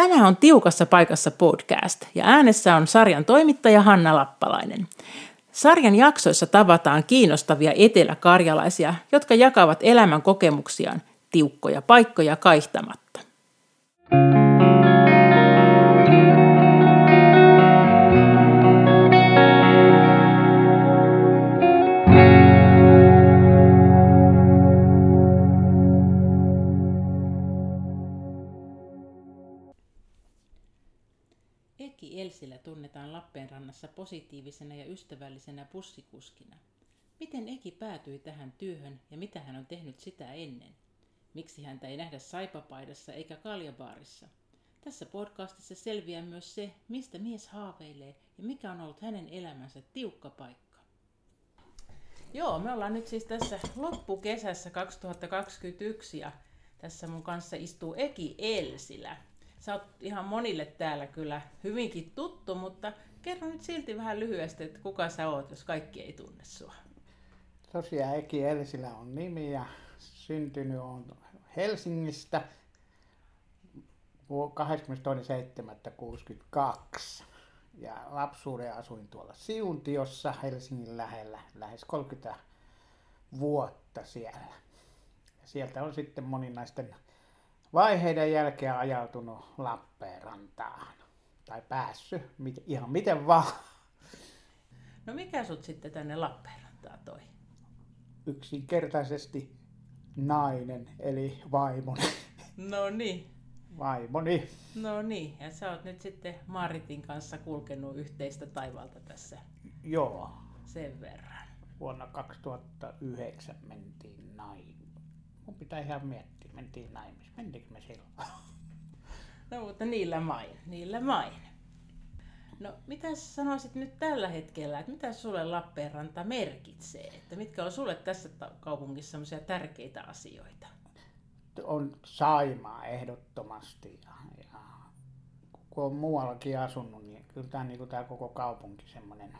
Tämä on Tiukassa paikassa podcast ja äänessä on sarjan toimittaja Hanna Lappalainen. Sarjan jaksoissa tavataan kiinnostavia eteläkarjalaisia, jotka jakavat elämän kokemuksiaan tiukkoja paikkoja kaihtamatta. Eki Elsilä tunnetaan Lappeenrannassa positiivisena ja ystävällisenä bussikuskina. Miten Eki päätyi tähän työhön ja mitä hän on tehnyt sitä ennen? Miksi häntä ei nähdä saipapaidassa eikä kaljabaarissa? Tässä podcastissa selviää myös se, mistä mies haaveilee ja mikä on ollut hänen elämänsä tiukka paikka. Joo, me ollaan nyt siis tässä loppukesässä 2021 ja tässä mun kanssa istuu Eki Elsilä. Sä oot ihan monille täällä kyllä hyvinkin tuttu, mutta kerro nyt silti vähän lyhyesti, että kuka sä oot, jos kaikki ei tunne sua. Tosiaan Eki Elsilä on nimi ja syntynyt on Helsingistä 22.7.62. Ja lapsuuden asuin tuolla Siuntiossa Helsingin lähellä lähes 30 vuotta siellä. Ja sieltä on sitten moninaisten vaiheiden jälkeen ajautunut Lappeenrantaan. Tai päässyt, mit, ihan miten vaan. No mikä sut sitten tänne Lappeenrantaan toi? Yksinkertaisesti nainen, eli vaimoni. No niin. Vaimoni. No niin, ja sä oot nyt sitten Maritin kanssa kulkenut yhteistä taivalta tässä Joo. sen verran. Vuonna 2009 mentiin naimisiin. Mun pitää ihan miettiä, mentiin naimisiin. Mentiinkö me silloin? No mutta niillä main, niillä main. No mitä sanoisit nyt tällä hetkellä, että mitä sulle Lappeenranta merkitsee? Että mitkä on sulle tässä kaupungissa sellaisia tärkeitä asioita? On Saimaa ehdottomasti. Ja, ja kun on muuallakin asunut, niin kyllä tämä, niin tämä koko kaupunki semmoinen,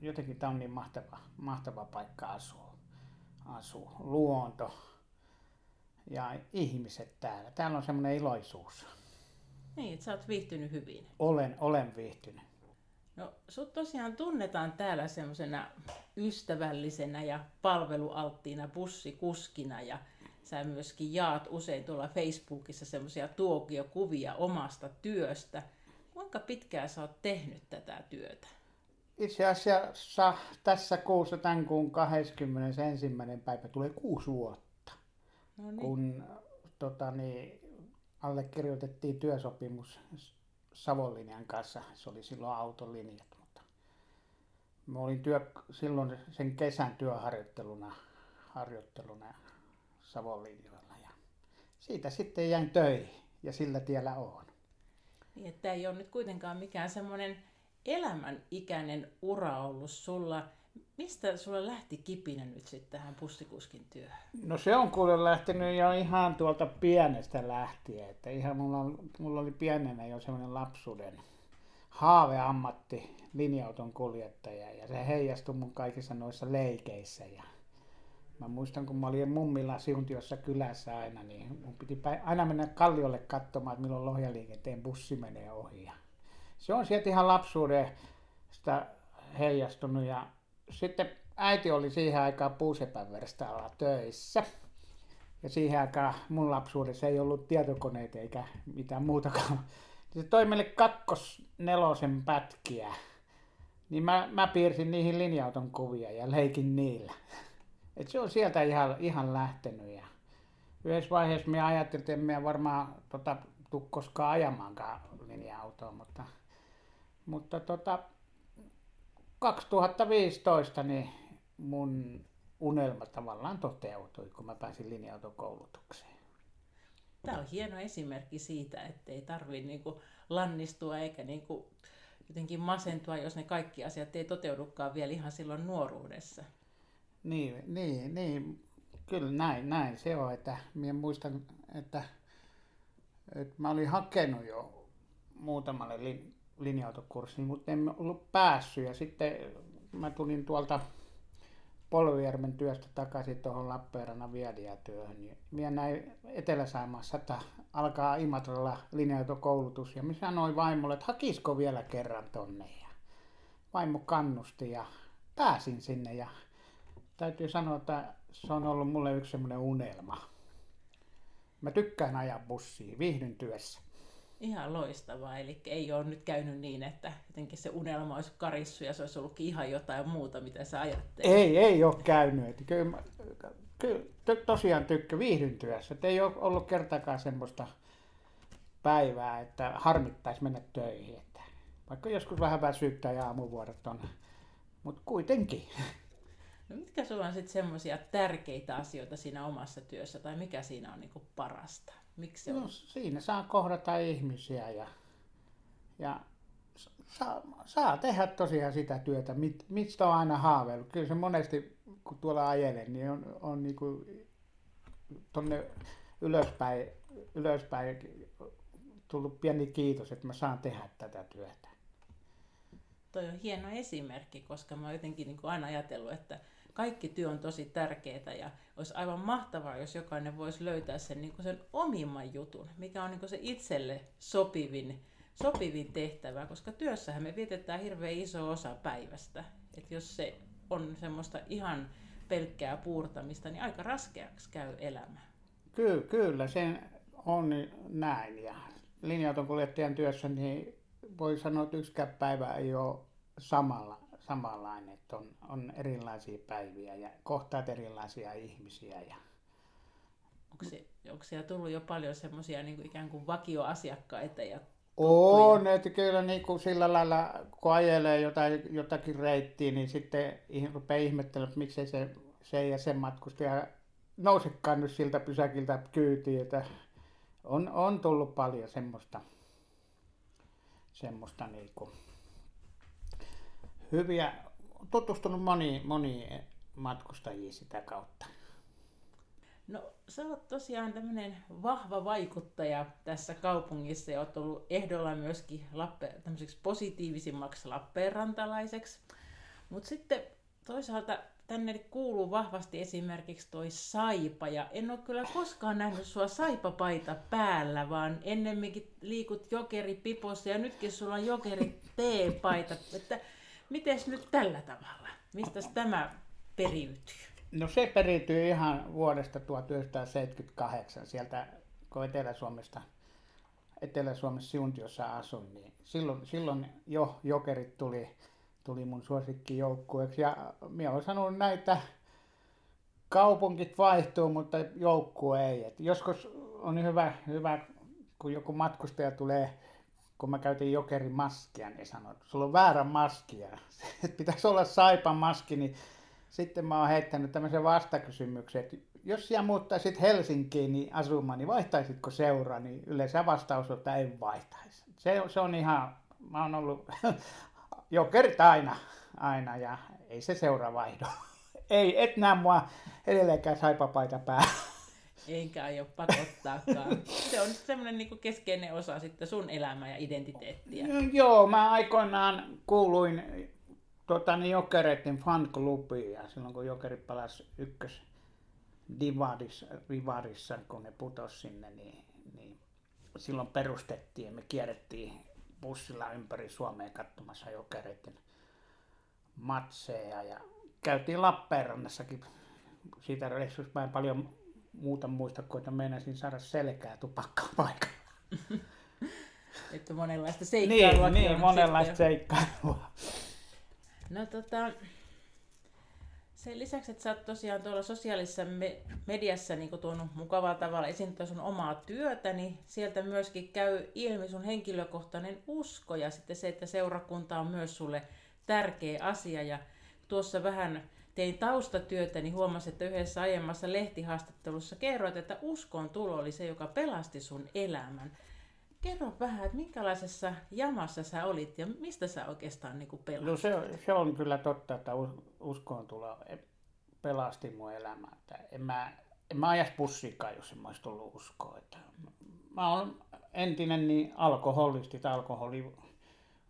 jotenkin tämä on niin mahtava, mahtava paikka asua. asua. Luonto ja ihmiset täällä. Täällä on semmoinen iloisuus. Niin, että sä oot viihtynyt hyvin. Olen, olen viihtynyt. No sut tosiaan tunnetaan täällä semmoisena ystävällisenä ja palvelualttiina bussikuskina ja sä myöskin jaat usein tuolla Facebookissa semmoisia tuokiokuvia omasta työstä. Kuinka pitkään sä oot tehnyt tätä työtä? Itse asiassa tässä kuussa, tämän kuun 21. päivä, tulee kuusi vuotta. Kun tota, niin, allekirjoitettiin työsopimus Savonlinjan kanssa. Se oli silloin autolinjat, mutta mä olin työ, silloin sen kesän työharjoitteluna harjoitteluna Savonlinjoilla ja siitä sitten jäin töihin ja sillä tiellä on. Niin, että ei ole nyt kuitenkaan mikään semmoinen elämänikäinen ura ollut sulla. Mistä sulla lähti kipinä nyt sitten tähän bussikuskin työhön? No se on kuule lähtenyt jo ihan tuolta pienestä lähtien, että ihan mulla, mulla oli pienenä jo semmoinen lapsuuden haaveammatti linja-auton kuljettaja ja se heijastui mun kaikissa noissa leikeissä ja Mä muistan, kun mä olin mummilla Siuntiossa kylässä aina, niin mun piti aina mennä Kalliolle katsomaan, että milloin Lohjaliikenteen bussi menee ohi. Ja se on sieltä ihan lapsuuden sitä heijastunut. Ja sitten äiti oli siihen aikaan puusepän verstaalla töissä. Ja siihen aikaan mun lapsuudessa ei ollut tietokoneita eikä mitään muutakaan. Se toi meille kakkos nelosen pätkiä. Niin mä, mä piirsin niihin linja-auton kuvia ja leikin niillä. Et se on sieltä ihan, ihan lähtenyt. Ja yhdessä vaiheessa me ajattelin, että mä varmaan tota, tuu koskaan ajamaankaan linja-autoa, mutta, mutta tota, 2015 niin mun unelma tavallaan toteutui, kun mä pääsin linja-autokoulutukseen. Tämä on hieno esimerkki siitä, että ei tarvitse niinku lannistua eikä niinku jotenkin masentua, jos ne kaikki asiat ei toteudukaan vielä ihan silloin nuoruudessa. Niin, niin, niin, kyllä näin, näin se on, että minä muistan, että, että mä olin hakenut jo muutamalle linja-autokurssille, mutta en ollut päässyt. Ja sitten mä tulin tuolta Polvijärven työstä takaisin tuohon Lappeenrannan viediätyöhön, minä näin Etelä-Saimaassa, että alkaa Imatralla linja-autokoulutus, ja minä sanoin vaimolle, että hakisko vielä kerran tonne, ja vaimo kannusti, ja pääsin sinne, ja täytyy sanoa, että se on ollut mulle yksi semmoinen unelma. Mä tykkään ajaa bussiin, viihdyn työssä. Ihan loistavaa, eli ei ole nyt käynyt niin, että jotenkin se unelma olisi karissu ja se olisi ollutkin ihan jotain muuta, mitä sä ajattelet. Ei, ei ole käynyt. Että kyllä, kyllä tosiaan tykkää viihdyn työssä. Että ei ole ollut kertakaan semmoista päivää, että harmittaisi mennä töihin. Että vaikka joskus vähän väsyttää ja aamuvuorot on, mutta kuitenkin. No mitkä sulla on sitten semmoisia tärkeitä asioita siinä omassa työssä, tai mikä siinä on niinku parasta? Miksi se no, on? siinä saa kohdata ihmisiä ja, ja saa, saa tehdä tosiaan sitä työtä, mit, mistä on aina haaveillut. Kyllä se monesti, kun tuolla ajelen, niin on, on niin kuin tonne ylöspäin, ylöspäin tullut pieni kiitos, että mä saan tehdä tätä työtä. Toi on hieno esimerkki, koska mä oon jotenkin niin kuin aina ajatellut, että kaikki työ on tosi tärkeää ja olisi aivan mahtavaa, jos jokainen voisi löytää sen, niin kuin sen omimman jutun, mikä on niin kuin se itselle sopivin, sopivin tehtävä, koska työssähän me vietetään hirveän iso osa päivästä. että jos se on semmoista ihan pelkkää puurtamista, niin aika raskeaksi käy elämä. Ky- kyllä, se on näin. Ja linja kuljettajan työssä niin voi sanoa, että yksikään päivä ei ole samalla samanlainen, että on, on erilaisia päiviä ja kohtaat erilaisia ihmisiä. Ja... Onko, se, onko siellä tullut jo paljon semmoisia niin ikään kuin vakioasiakkaita ja on, että kyllä niin kuin sillä lailla, kun ajelee jotain, jotakin reittiä, niin sitten rupeaa ihmettelemään, että miksei se, se ja se matkustaja nousekaan nyt siltä pysäkiltä kyytiin, että on, on tullut paljon semmoista, semmoista niin kuin, hyviä, tutustunut moniin, moniin matkustajiin sitä kautta. No sä oot tosiaan tämmöinen vahva vaikuttaja tässä kaupungissa ja oot ollut ehdolla myöskin Lappe, tämmöiseksi positiivisimmaksi Lappeenrantalaiseksi. Mutta sitten toisaalta tänne kuuluu vahvasti esimerkiksi toi saipa, ja en ole kyllä koskaan nähnyt sua saipapaita päällä, vaan ennemminkin liikut jokeri pipossa, ja nytkin sulla on jokeri teepaita. Että Miten nyt tällä tavalla? Mistä tämä periytyy? No se periytyy ihan vuodesta 1978 sieltä, kun Etelä-Suomesta, Etelä-Suomessa Siuntiossa asuin, niin silloin, silloin jo jokerit tuli, tuli mun suosikkijoukkueeksi. Ja minä olen sanonut näitä, kaupunkit vaihtuu, mutta joukkue ei. Et joskus on hyvä, hyvä, kun joku matkustaja tulee kun mä käytin jokerin maskia, niin sanoin, että sulla on väärä maski ja pitäisi olla saipan maski, niin sitten mä oon heittänyt tämmöisen vastakysymyksen, että jos sä muuttaisit Helsinkiin niin asumaan, niin vaihtaisitko seuraa, niin yleensä vastaus on, että en vaihtaisi. Se, se on ihan, mä oon ollut jokerit aina, aina ja ei se seura vaihdo. ei, et näe mua edelleenkään saipapaita päällä enkä aio pakottaakaan. Se on semmoinen niin keskeinen osa sitten sun elämää ja identiteettiä. No, joo, mä aikoinaan kuuluin tota, niin Jokereiden fanklubiin ja silloin kun Jokerit palasi ykkös Divadissa, Rivarissa, kun ne putos sinne, niin, niin silloin perustettiin ja me kierrettiin bussilla ympäri Suomea katsomassa Jokereiden matseja ja käytiin Lappeenrannassakin siitä reissusta paljon muuta muista, kun että meinasin saada selkää tupakkaa paikalla. että monenlaista seikkailua. Niin, niin monenlaista seikkailua. No tota, sen lisäksi, että sä oot tosiaan tuolla sosiaalisessa me- mediassa niin tuonut mukavalla tavalla esiin sun omaa työtä, niin sieltä myöskin käy ilmi sun henkilökohtainen usko ja sitten se, että seurakunta on myös sulle tärkeä asia. Ja tuossa vähän tein taustatyötä, niin huomasin, että yhdessä aiemmassa lehtihaastattelussa kerroit, että uskon tulo oli se, joka pelasti sun elämän. Kerro vähän, että minkälaisessa jamassa sä olit ja mistä sä oikeastaan niin pelastit? No se, se on kyllä totta, että uskon tulo pelasti mun elämää. Että en mä, en mä ajas pussikaan, jos en mä olisi tullut uskoa. Että mä olen entinen niin alkoholisti, että alkoholi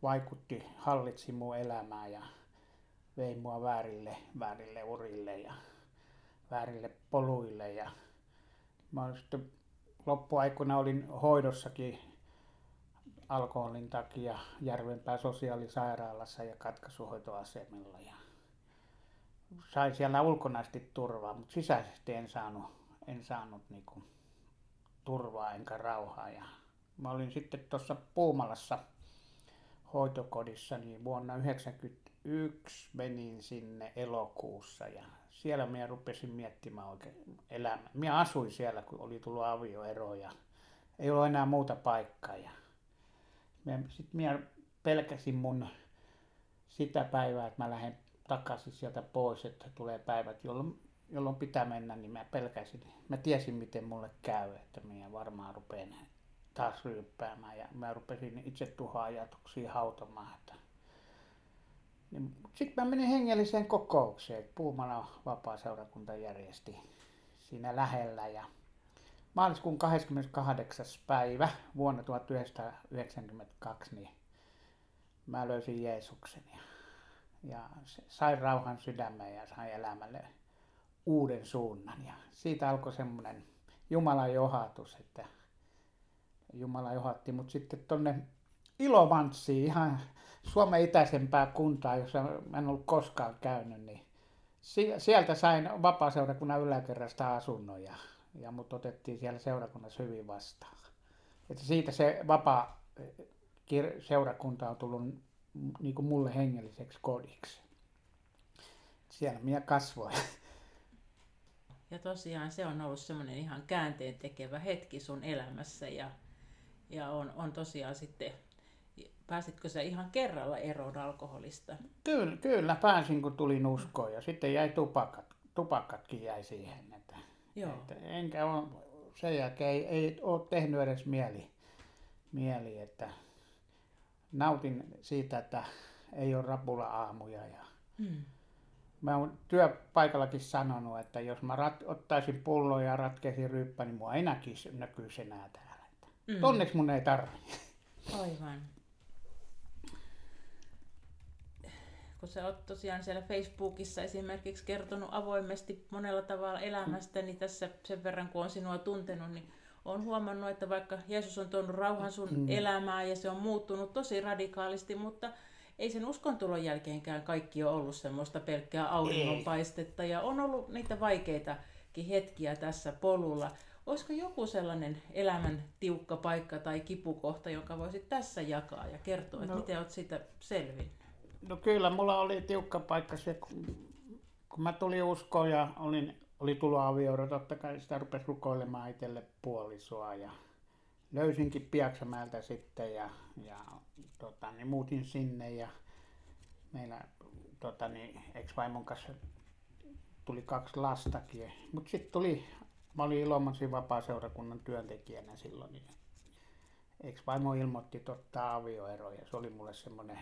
vaikutti, hallitsi mun elämää ja vei mua väärille, väärille urille ja väärille poluille. Ja mä sitten loppuaikuna olin hoidossakin alkoholin takia Järvenpää sosiaalisairaalassa ja katkaisuhoitoasemilla. Ja sain siellä ulkonaisesti turvaa, mutta sisäisesti en saanut, en saanut niinku turvaa enkä rauhaa. Ja mä olin sitten tuossa Puumalassa hoitokodissa, niin vuonna 1991 menin sinne elokuussa ja siellä minä rupesin miettimään oikein elämää. Minä asuin siellä, kun oli tullut avioero ja ei ollut enää muuta paikkaa. Ja sitten minä pelkäsin mun sitä päivää, että mä lähden takaisin sieltä pois, että tulee päivät, jolloin, jolloin pitää mennä, niin mä pelkäsin. Mä tiesin, miten mulle käy, että minä varmaan rupean taas ryyppäämään ja mä rupesin itse tuhoajatuksia hautamaan. Niin, sitten mä menin hengelliseen kokoukseen, Puumala vapaa-seurakunta järjesti siinä lähellä ja maaliskuun 28. päivä vuonna 1992 niin mä löysin Jeesuksen ja, ja sain rauhan sydämeen ja sain elämälle uuden suunnan ja siitä alkoi semmoinen Jumalan johatus, että Jumala johatti mut sitten tonne Ilomantsiin, ihan Suomen itäisempää kuntaa, jossa en ollut koskaan käynyt, niin sieltä sain vapaa-seurakunnan yläkerrasta asunnon ja, ja mut otettiin siellä seurakunnassa hyvin vastaan. Että siitä se vapaa seurakunta on tullut niin kuin mulle hengelliseksi kodiksi. Siellä minä kasvoin. Ja tosiaan se on ollut semmoinen ihan käänteen tekevä hetki sun elämässä ja ja on, on tosiaan sitten, pääsitkö sä ihan kerralla eroon alkoholista? Kyllä, kyllä pääsin kun tulin uskoon ja sitten jäi tupakat, tupakatkin jäi siihen. Että, Joo. Että enkä ole, sen jälkeen ei, ei ole tehnyt edes mieli, mieli, että nautin siitä, että ei ole rapula aamuja ja mm. Mä oon työpaikallakin sanonut, että jos mä rat, ottaisin pulloja ja ratkeisin ryyppä, niin mua ei näkisi, näkyisi enää täällä. Mm. Onneksi mun ei tarvi. Aivan. Kun sä oot tosiaan siellä Facebookissa esimerkiksi kertonut avoimesti monella tavalla elämästä, niin tässä sen verran kun on sinua tuntenut, niin on huomannut, että vaikka Jeesus on tuonut rauhan sun mm. elämään ja se on muuttunut tosi radikaalisti, mutta ei sen uskontulon jälkeenkään kaikki ole ollut semmoista pelkkää auringonpaistetta ja on ollut niitä vaikeitakin hetkiä tässä polulla. Olisiko joku sellainen elämän tiukka paikka tai kipukohta, joka voisit tässä jakaa ja kertoa, no, että miten olet siitä selvinnyt? No kyllä, mulla oli tiukka paikka se, kun, kun mä tulin uskoon ja olin, oli tullut avioero, totta kai sitä rupesi rukoilemaan itselle puolisoa ja löysinkin Piaksamäeltä sitten ja, ja tota, niin muutin sinne ja meillä tota, niin, ex-vaimon kanssa tuli kaksi lastakin. Mutta sitten tuli mä olin Ilomantsin vapaa-seurakunnan työntekijänä silloin, niin ex-vaimo ilmoitti totta avioero ja se oli mulle semmoinen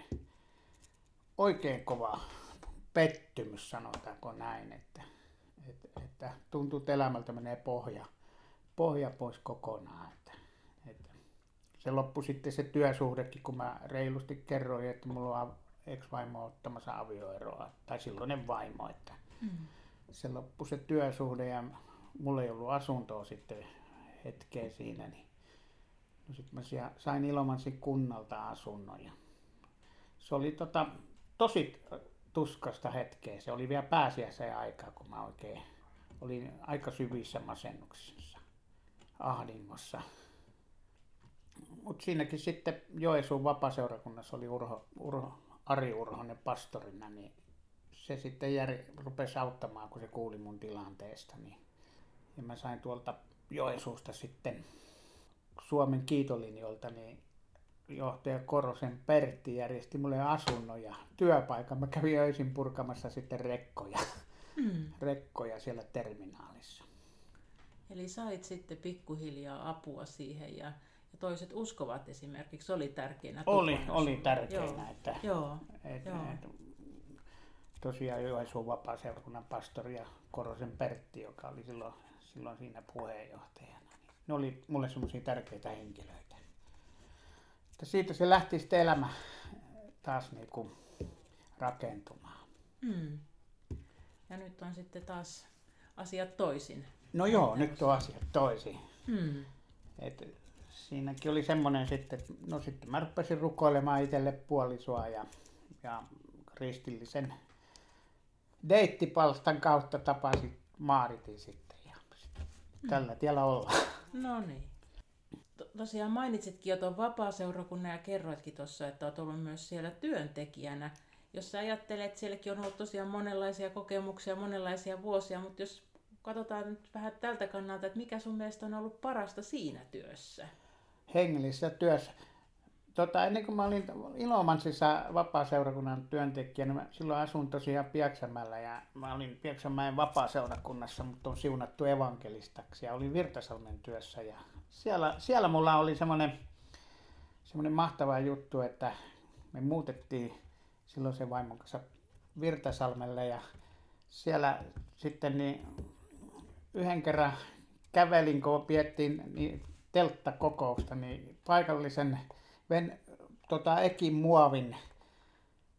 oikein kova pettymys, sanotaanko näin, että, että, että tuntuu, että elämältä menee pohja, pohja pois kokonaan. Että, että se loppui sitten se työsuhdekin, kun mä reilusti kerroin, että mulla on ex-vaimo ottamassa avioeroa, tai silloinen vaimo, että mm. se loppui se työsuhde ja mulla ei ollut asuntoa sitten hetkeä siinä, niin no sitten mä sain Ilomansin kunnalta asunnon ja se oli tota, tosi tuskasta hetkeä. Se oli vielä pääsiäisen aikaa, kun mä oikein olin aika syvissä masennuksissa, ahdingossa. Mutta siinäkin sitten Joesuun vapaseurakunnassa oli Urho, Urho, Ari Urhonen pastorina, niin se sitten Jari rupesi auttamaan, kun se kuuli mun tilanteesta. Niin ja mä sain tuolta Joensuusta sitten Suomen kiitolinjoilta, niin johtaja Korosen Pertti järjesti mulle asunnon ja työpaikan. Mä kävin öisin purkamassa sitten rekkoja, mm. rekkoja siellä terminaalissa. Eli sait sitten pikkuhiljaa apua siihen ja, ja toiset uskovat esimerkiksi oli tärkeänä. Oli, oli tärkeänä. Joo. Että, Joo. Et, Joo. Et, tosiaan Joensuun vapaa-seurakunnan pastori ja Korosen Pertti, joka oli silloin silloin siinä puheenjohtajana. Niin ne oli mulle semmoisia tärkeitä henkilöitä. Että siitä se lähti sitten elämä taas niin kuin rakentumaan. Mm. Ja nyt on sitten taas asiat toisin. No joo, nyt on asiat toisin. Mm. Et siinäkin oli semmoinen sitten, että no sitten mä rupesin rukoilemaan itselle puolisoa ja, ja kristillisen deittipalstan kautta tapasin Maaritin sitten ja tällä tiellä ollaan. No niin. To- tosiaan mainitsitkin jo tuon vapaaseurakunnan ja kerroitkin tuossa, että olet ollut myös siellä työntekijänä. Jos sä ajattelet, että sielläkin on ollut tosiaan monenlaisia kokemuksia, monenlaisia vuosia, mutta jos katsotaan nyt vähän tältä kannalta, että mikä sun mielestä on ollut parasta siinä työssä? hengellisessä työssä. Tota, ennen kuin mä olin Ilomansissa vapaaseurakunnan työntekijänä, mä silloin asun tosiaan Pieksämällä ja mä olin Pieksämäen vapaaseurakunnassa, mutta on siunattu evankelistaksi ja olin Virtasalmen työssä. Ja siellä, siellä mulla oli semmoinen, semmoinen mahtava juttu, että me muutettiin silloin sen vaimon kanssa Virtasalmelle ja siellä sitten niin yhden kerran kävelin, kun piettiin niin telttakokousta, niin paikallisen ven, tota, Ekin muovin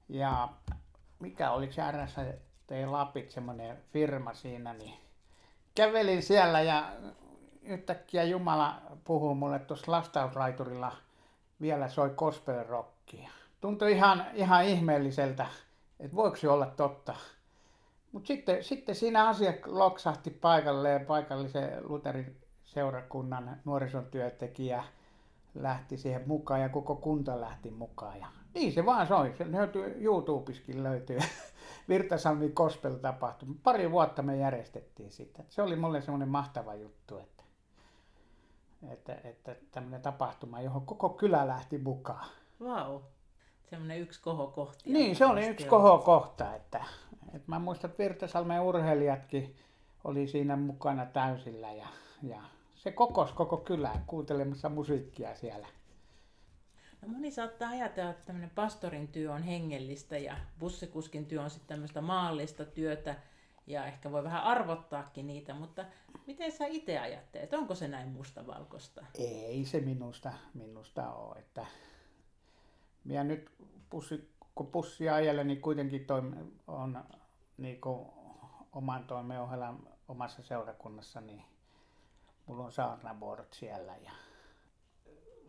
ja mikä oli se RST Lapit, semmoinen firma siinä, niin kävelin siellä ja yhtäkkiä Jumala puhuu mulle tuossa lastausraiturilla vielä soi gospel rockia. Tuntui ihan, ihan ihmeelliseltä, että voiko se olla totta. Mutta sitten, sitten siinä asia loksahti paikalleen paikallisen Luterin seurakunnan nuorisotyötekijä lähti siihen mukaan ja koko kunta lähti mukaan. Ja niin se vaan soi. Se löytyy, YouTubeskin löytyy Virtasalmi Gospel-tapahtuma. Pari vuotta me järjestettiin sitä. Se oli mulle semmoinen mahtava juttu, että, että, että tämmöinen tapahtuma, johon koko kylä lähti mukaan. Vau. Wow. Semmoinen yksi kohokohti. Niin, se oli yksi kohokohta. Että, että mä muistan, että Virtasalmen urheilijatkin oli siinä mukana täysillä ja, ja se kokos koko kylää kuuntelemassa musiikkia siellä. No moni saattaa ajatella, että tämmöinen pastorin työ on hengellistä ja bussikuskin työ on sitten tämmöistä maallista työtä ja ehkä voi vähän arvottaakin niitä, mutta miten sä itse ajattelet, onko se näin mustavalkoista? Ei se minusta, minusta ole, että minä nyt pussi, kun pussia ajelen, niin kuitenkin toim, on niin oman toimen ohella omassa seurakunnassa, niin mulla on saarnavuorot siellä ja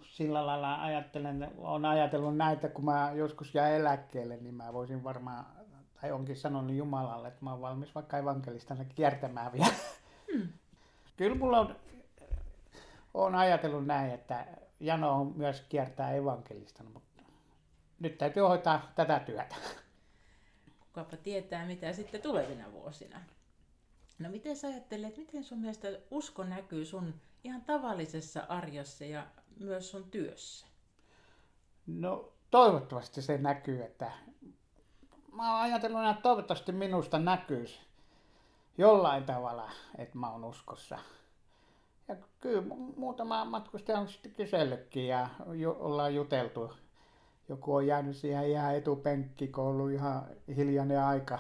sillä lailla ajattelen, olen ajatellut näitä, kun mä joskus jää eläkkeelle, niin mä voisin varmaan, tai onkin sanonut Jumalalle, että mä oon valmis vaikka evankelistana kiertämään vielä. Hmm. Kyllä mulla on, on ajatellut näin, että Jano on myös kiertää evankelistana, mutta nyt täytyy hoitaa tätä työtä. Kukapa tietää, mitä sitten tulevina vuosina. No miten sä ajattelet, miten sun mielestä usko näkyy sun ihan tavallisessa arjessa ja myös sun työssä? No toivottavasti se näkyy, että mä oon ajatellut, että toivottavasti minusta näkyisi jollain tavalla, että mä oon uskossa. Ja kyllä muutama matkustaja on sitten kysellytkin ja jo, ollaan juteltu. Joku on jäänyt siihen ihan etupenkki, kun on ollut ihan hiljainen aika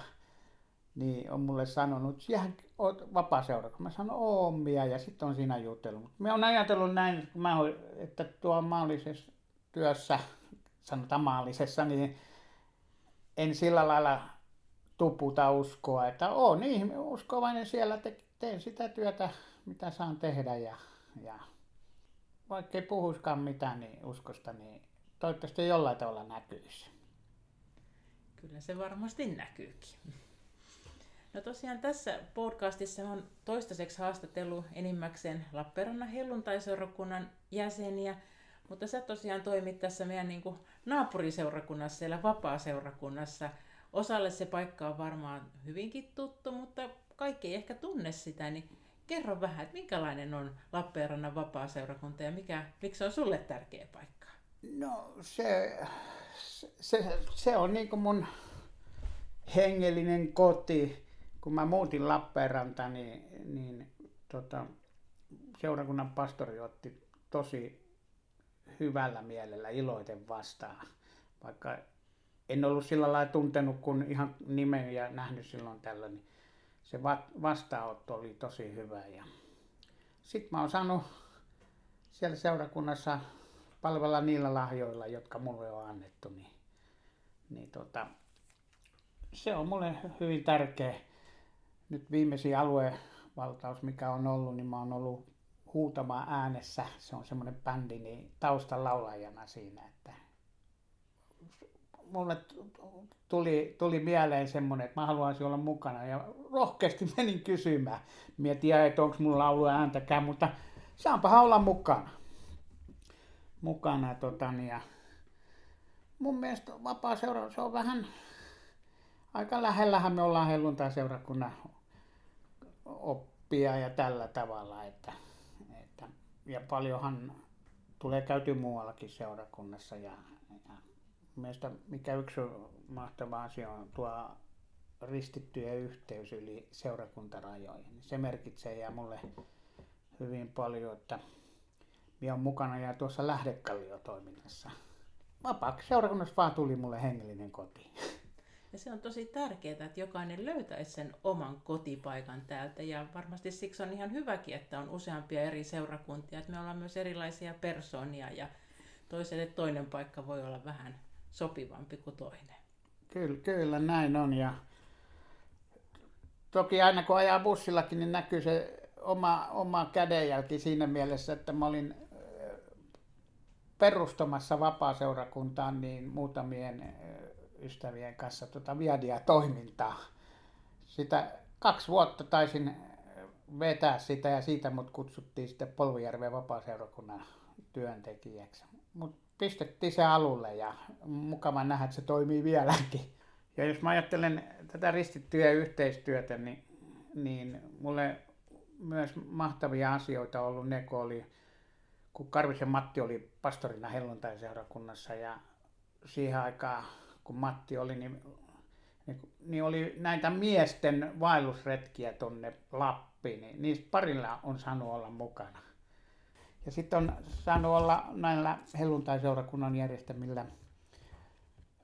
niin on mulle sanonut, että oot vapaa-seura. Mä sanon, oon minä, ja sitten on siinä jutellut. Mä oon ajatellut näin, että, mä että tuo maallisessa työssä, sanotaan maallisessa, niin en sillä lailla tuputa uskoa, että oon niin uskovainen siellä, te, teen sitä työtä, mitä saan tehdä, ja, ja vaikka ei puhuiskaan mitään niin uskosta, niin toivottavasti jollain tavalla näkyisi. Kyllä se varmasti näkyykin. No tosiaan tässä podcastissa on toistaiseksi haastatellut enimmäkseen Lappeenrannan helluntaiseurakunnan jäseniä, mutta sä tosiaan toimit tässä meidän niin kuin naapuriseurakunnassa, siellä vapaa-seurakunnassa. Osalle se paikka on varmaan hyvinkin tuttu, mutta kaikki ei ehkä tunne sitä, niin kerro vähän, että minkälainen on Lappeenrannan vapaa-seurakunta ja mikä, miksi se on sulle tärkeä paikka? No se, se, se on niin kuin mun hengellinen koti kun mä muutin Lappeenrantaan, niin, niin tota, seurakunnan pastori otti tosi hyvällä mielellä iloiten vastaan, vaikka en ollut sillä lailla tuntenut kun ihan nimen ja nähnyt silloin tällöin, niin se vastaanotto oli tosi hyvä. Ja sitten mä oon saanut siellä seurakunnassa palvella niillä lahjoilla, jotka mulle on annettu, niin, niin tota, se on mulle hyvin tärkeä. Nyt viimeisin aluevaltaus, mikä on ollut, niin mä oon ollut huutamaan äänessä. Se on semmoinen bändi, niin taustan laulajana siinä, että mulle tuli, tuli mieleen semmoinen, että mä haluaisin olla mukana ja rohkeasti menin kysymään. Mä tiedän, että onko mulla laulu ääntäkään, mutta saanpahan olla mukana. Mukana tota, niin, ja mun mielestä vapaa seura, se on vähän aika lähellähän me ollaan helluntai-seurakunnan oppia ja tällä tavalla, että, että ja paljonhan tulee käyty muuallakin seurakunnassa ja, ja mielestä mikä yksi mahtava asia on tuo ristittyjen yhteys yli seurakuntarajojen. Se merkitsee ja mulle hyvin paljon, että minä olen mukana ja tuossa Lähdekallio-toiminnassa. Vapaaksi seurakunnassa vaan tuli mulle hengellinen koti. Ja se on tosi tärkeää, että jokainen löytäisi sen oman kotipaikan täältä. Ja varmasti siksi on ihan hyväkin, että on useampia eri seurakuntia. Että me ollaan myös erilaisia persoonia ja toiselle toinen paikka voi olla vähän sopivampi kuin toinen. Kyllä, kyllä näin on. Ja toki aina kun ajaa bussillakin, niin näkyy se oma, oma kädenjälki siinä mielessä, että mä olin perustamassa vapaaseurakuntaan niin muutamien ystävien kanssa tuota Viadia-toimintaa. Sitä kaksi vuotta taisin vetää sitä ja siitä mut kutsuttiin sitten Polvijärven vapaaseurakunnan työntekijäksi. Mut pistettiin se alulle ja mukava nähdä, että se toimii vieläkin. Ja jos mä ajattelen tätä ristittyä yhteistyötä, niin, niin mulle myös mahtavia asioita ollut ne, kun oli kun Karvisen Matti oli pastorina helluntai-seurakunnassa ja siihen aikaan kun Matti oli, niin, niin, niin oli näitä miesten vaellusretkiä tuonne Lappiin, niin niistä parilla on saanut olla mukana. Ja sitten on saanut olla näillä helluntai-seurakunnan järjestämillä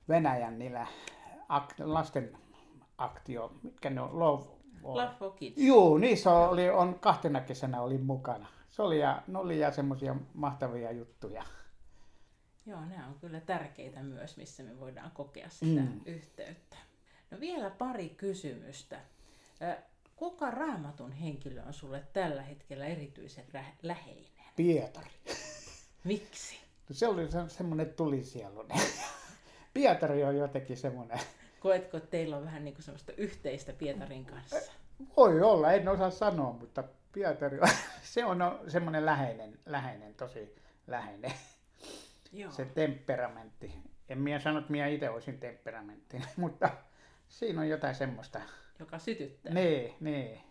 Venäjän niillä akt, lasten aktio, mitkä ne on, Love, Love for Kids. Joo, niissä oli, on kahtena kesänä olin mukana. Se oli ja, ne oli ja semmoisia mahtavia juttuja. Joo, nämä on kyllä tärkeitä myös, missä me voidaan kokea sitä mm. yhteyttä. No vielä pari kysymystä. Kuka raamatun henkilö on sulle tällä hetkellä erityisen rä- läheinen? Pietari. Miksi? No se oli se, semmoinen tulisielunen. Pietari on jotenkin semmoinen. Koetko, että teillä on vähän niin kuin semmoista yhteistä Pietarin kanssa? Voi olla, en osaa sanoa, mutta Pietari on, se on semmoinen läheinen, läheinen, tosi läheinen. Joo. se temperamentti. En minä sano, että minä itse olisin temperamentti, mutta siinä on jotain semmoista. Joka sytyttää. Niin, niin.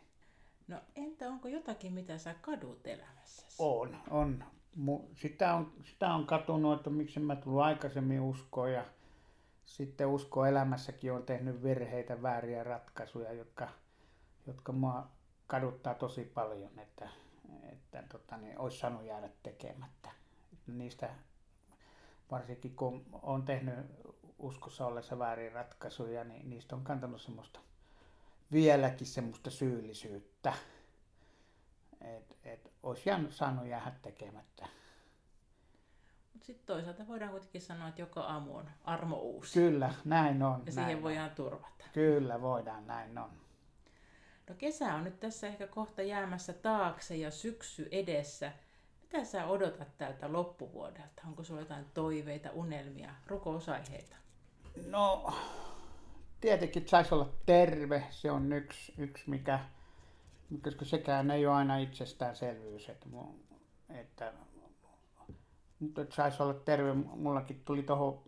No entä onko jotakin, mitä sä kadut elämässä? On, on. Sitä on, sitä on katunut, että miksi mä tullut aikaisemmin uskoon ja sitten usko elämässäkin on tehnyt virheitä, vääriä ratkaisuja, jotka, jotka mua kaduttaa tosi paljon, että, että tota, niin, olisi saanut jäädä tekemättä. Niistä varsinkin kun on tehnyt uskossa ollessa väärin ratkaisuja, niin niistä on kantanut semmoista vieläkin semmoista syyllisyyttä, että et olisi saanut jäädä tekemättä. Mutta sitten toisaalta voidaan kuitenkin sanoa, että joka aamu on armo uusi. Kyllä, näin on. Ja siihen voidaan on. turvata. Kyllä voidaan, näin on. No kesä on nyt tässä ehkä kohta jäämässä taakse ja syksy edessä. Mitä sä odotat tältä loppuvuodelta? Onko sulla jotain toiveita, unelmia, rukousaiheita? No, tietenkin saisi olla terve. Se on yksi, yksi mikä, koska sekään ei ole aina itsestäänselvyys. Että, että, mutta että saisi olla terve. Mullakin tuli tuohon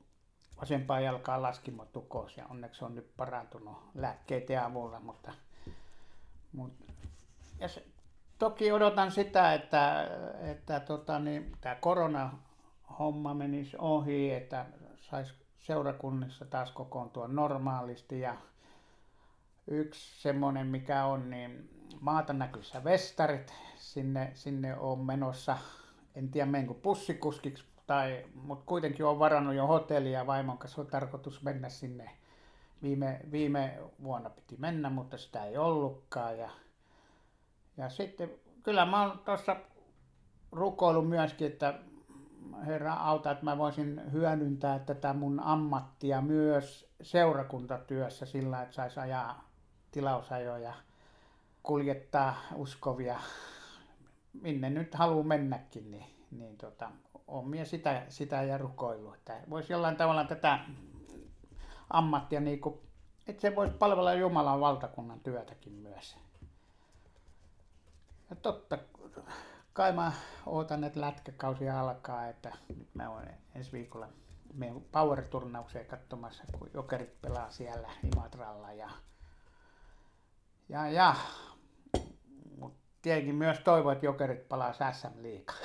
vasempaan jalkaan laskimotukos ja onneksi on nyt parantunut lääkkeiden avulla, mutta, mutta ja se, toki odotan sitä, että, että tota, niin, tämä korona-homma menisi ohi, että saisi seurakunnissa taas kokoontua normaalisti. Ja yksi semmoinen, mikä on, niin maata näkyssä vestarit. Sinne, sinne on menossa, en tiedä menkö pussikuskiksi, tai, mutta kuitenkin on varannut jo hotellia vaimon kanssa on tarkoitus mennä sinne. Viime, viime vuonna piti mennä, mutta sitä ei ollutkaan. Ja ja sitten kyllä mä oon tuossa rukoillut myöskin, että Herra auta, että mä voisin hyödyntää tätä mun ammattia myös seurakuntatyössä sillä, että saisi ajaa tilausajoja, kuljettaa uskovia, minne nyt haluaa mennäkin, niin, niin tota, on minä sitä, sitä ja rukoillut, että voisi jollain tavalla tätä ammattia, niin kuin, että se voisi palvella Jumalan valtakunnan työtäkin myös. Ja totta, kai mä ootan, että lätkäkausi alkaa, että nyt mä oon ensi viikolla menen Power-turnaukseen katsomassa, kun Jokerit pelaa siellä Imatralla ja, ja, ja mutta tietenkin myös toivon, että Jokerit palaa SM liikaa.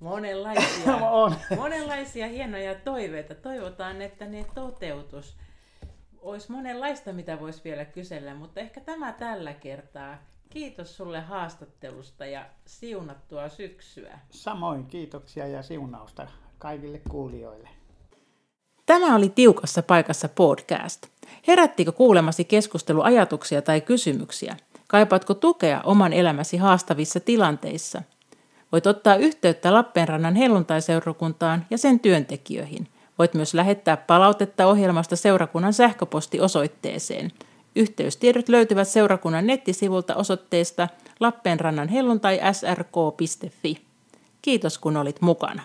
Monenlaisia, on. monenlaisia hienoja toiveita. Toivotaan, että ne toteutus. Olisi monenlaista, mitä voisi vielä kysellä, mutta ehkä tämä tällä kertaa. Kiitos sulle haastattelusta ja siunattua syksyä. Samoin kiitoksia ja siunausta kaikille kuulijoille. Tämä oli Tiukassa paikassa podcast. Herättikö kuulemasi keskusteluajatuksia tai kysymyksiä? Kaipaatko tukea oman elämäsi haastavissa tilanteissa? Voit ottaa yhteyttä Lappeenrannan helluntaiseurakuntaan ja sen työntekijöihin. Voit myös lähettää palautetta ohjelmasta seurakunnan sähköpostiosoitteeseen – Yhteystiedot löytyvät seurakunnan nettisivulta osoitteesta lappeenrannan srk.fi. Kiitos kun olit mukana.